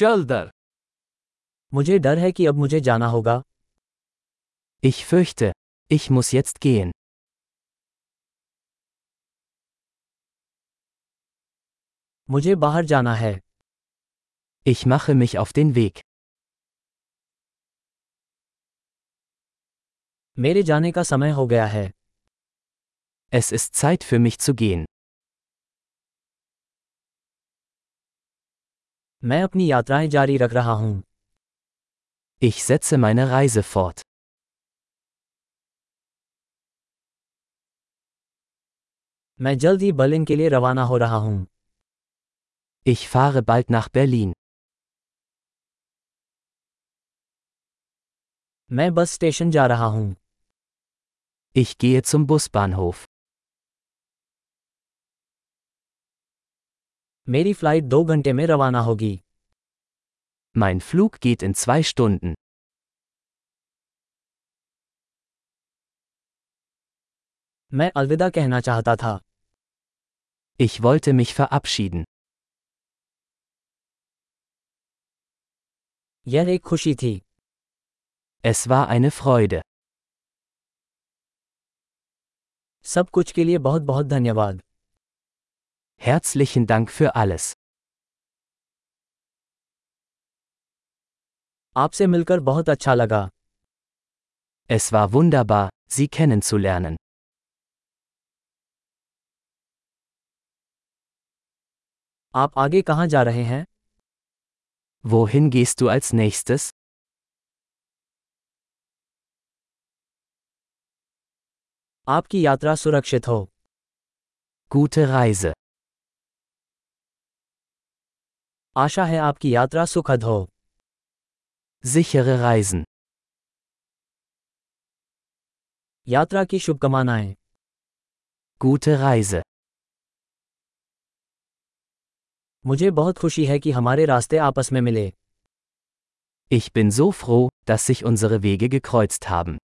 चल दर मुझे डर है कि अब मुझे जाना होगा Ich fürchte, ich muss jetzt gehen. मुझे बाहर जाना है Ich mache mich auf den Weg. मेरे जाने का समय हो गया है Es ist Zeit für mich zu gehen. मैं अपनी यात्राएं जारी रख रहा हूं Ich setze meine Reise fort. मैं जल्द ही बर्लिन के लिए रवाना हो रहा हूं Ich fahre bald nach Berlin. मैं बस स्टेशन जा रहा हूं Ich gehe zum Busbahnhof. मेरी फ्लाइट दो घंटे में रवाना होगी Mein Flug geht in zwei Stunden. मैं अलविदा कहना चाहता था Ich wollte mich verabschieden. यह एक खुशी थी Es war eine Freude. सब कुछ के लिए बहुत बहुत धन्यवाद Herzlichen Dank für alles. आपसे मिलकर बहुत अच्छा लगा Es war wunderbar, Sie kennenzulernen. आप आगे कहाँ जा रहे हैं Wohin gehst du als nächstes? आपकी यात्रा सुरक्षित हो Gute Reise. आशा है आपकी यात्रा सुखद हो Sichere Reisen. यात्रा की शुभकामनाएं Gute Reise. मुझे बहुत खुशी है कि हमारे रास्ते आपस में मिले Ich bin so froh, dass sich unsere Wege gekreuzt haben.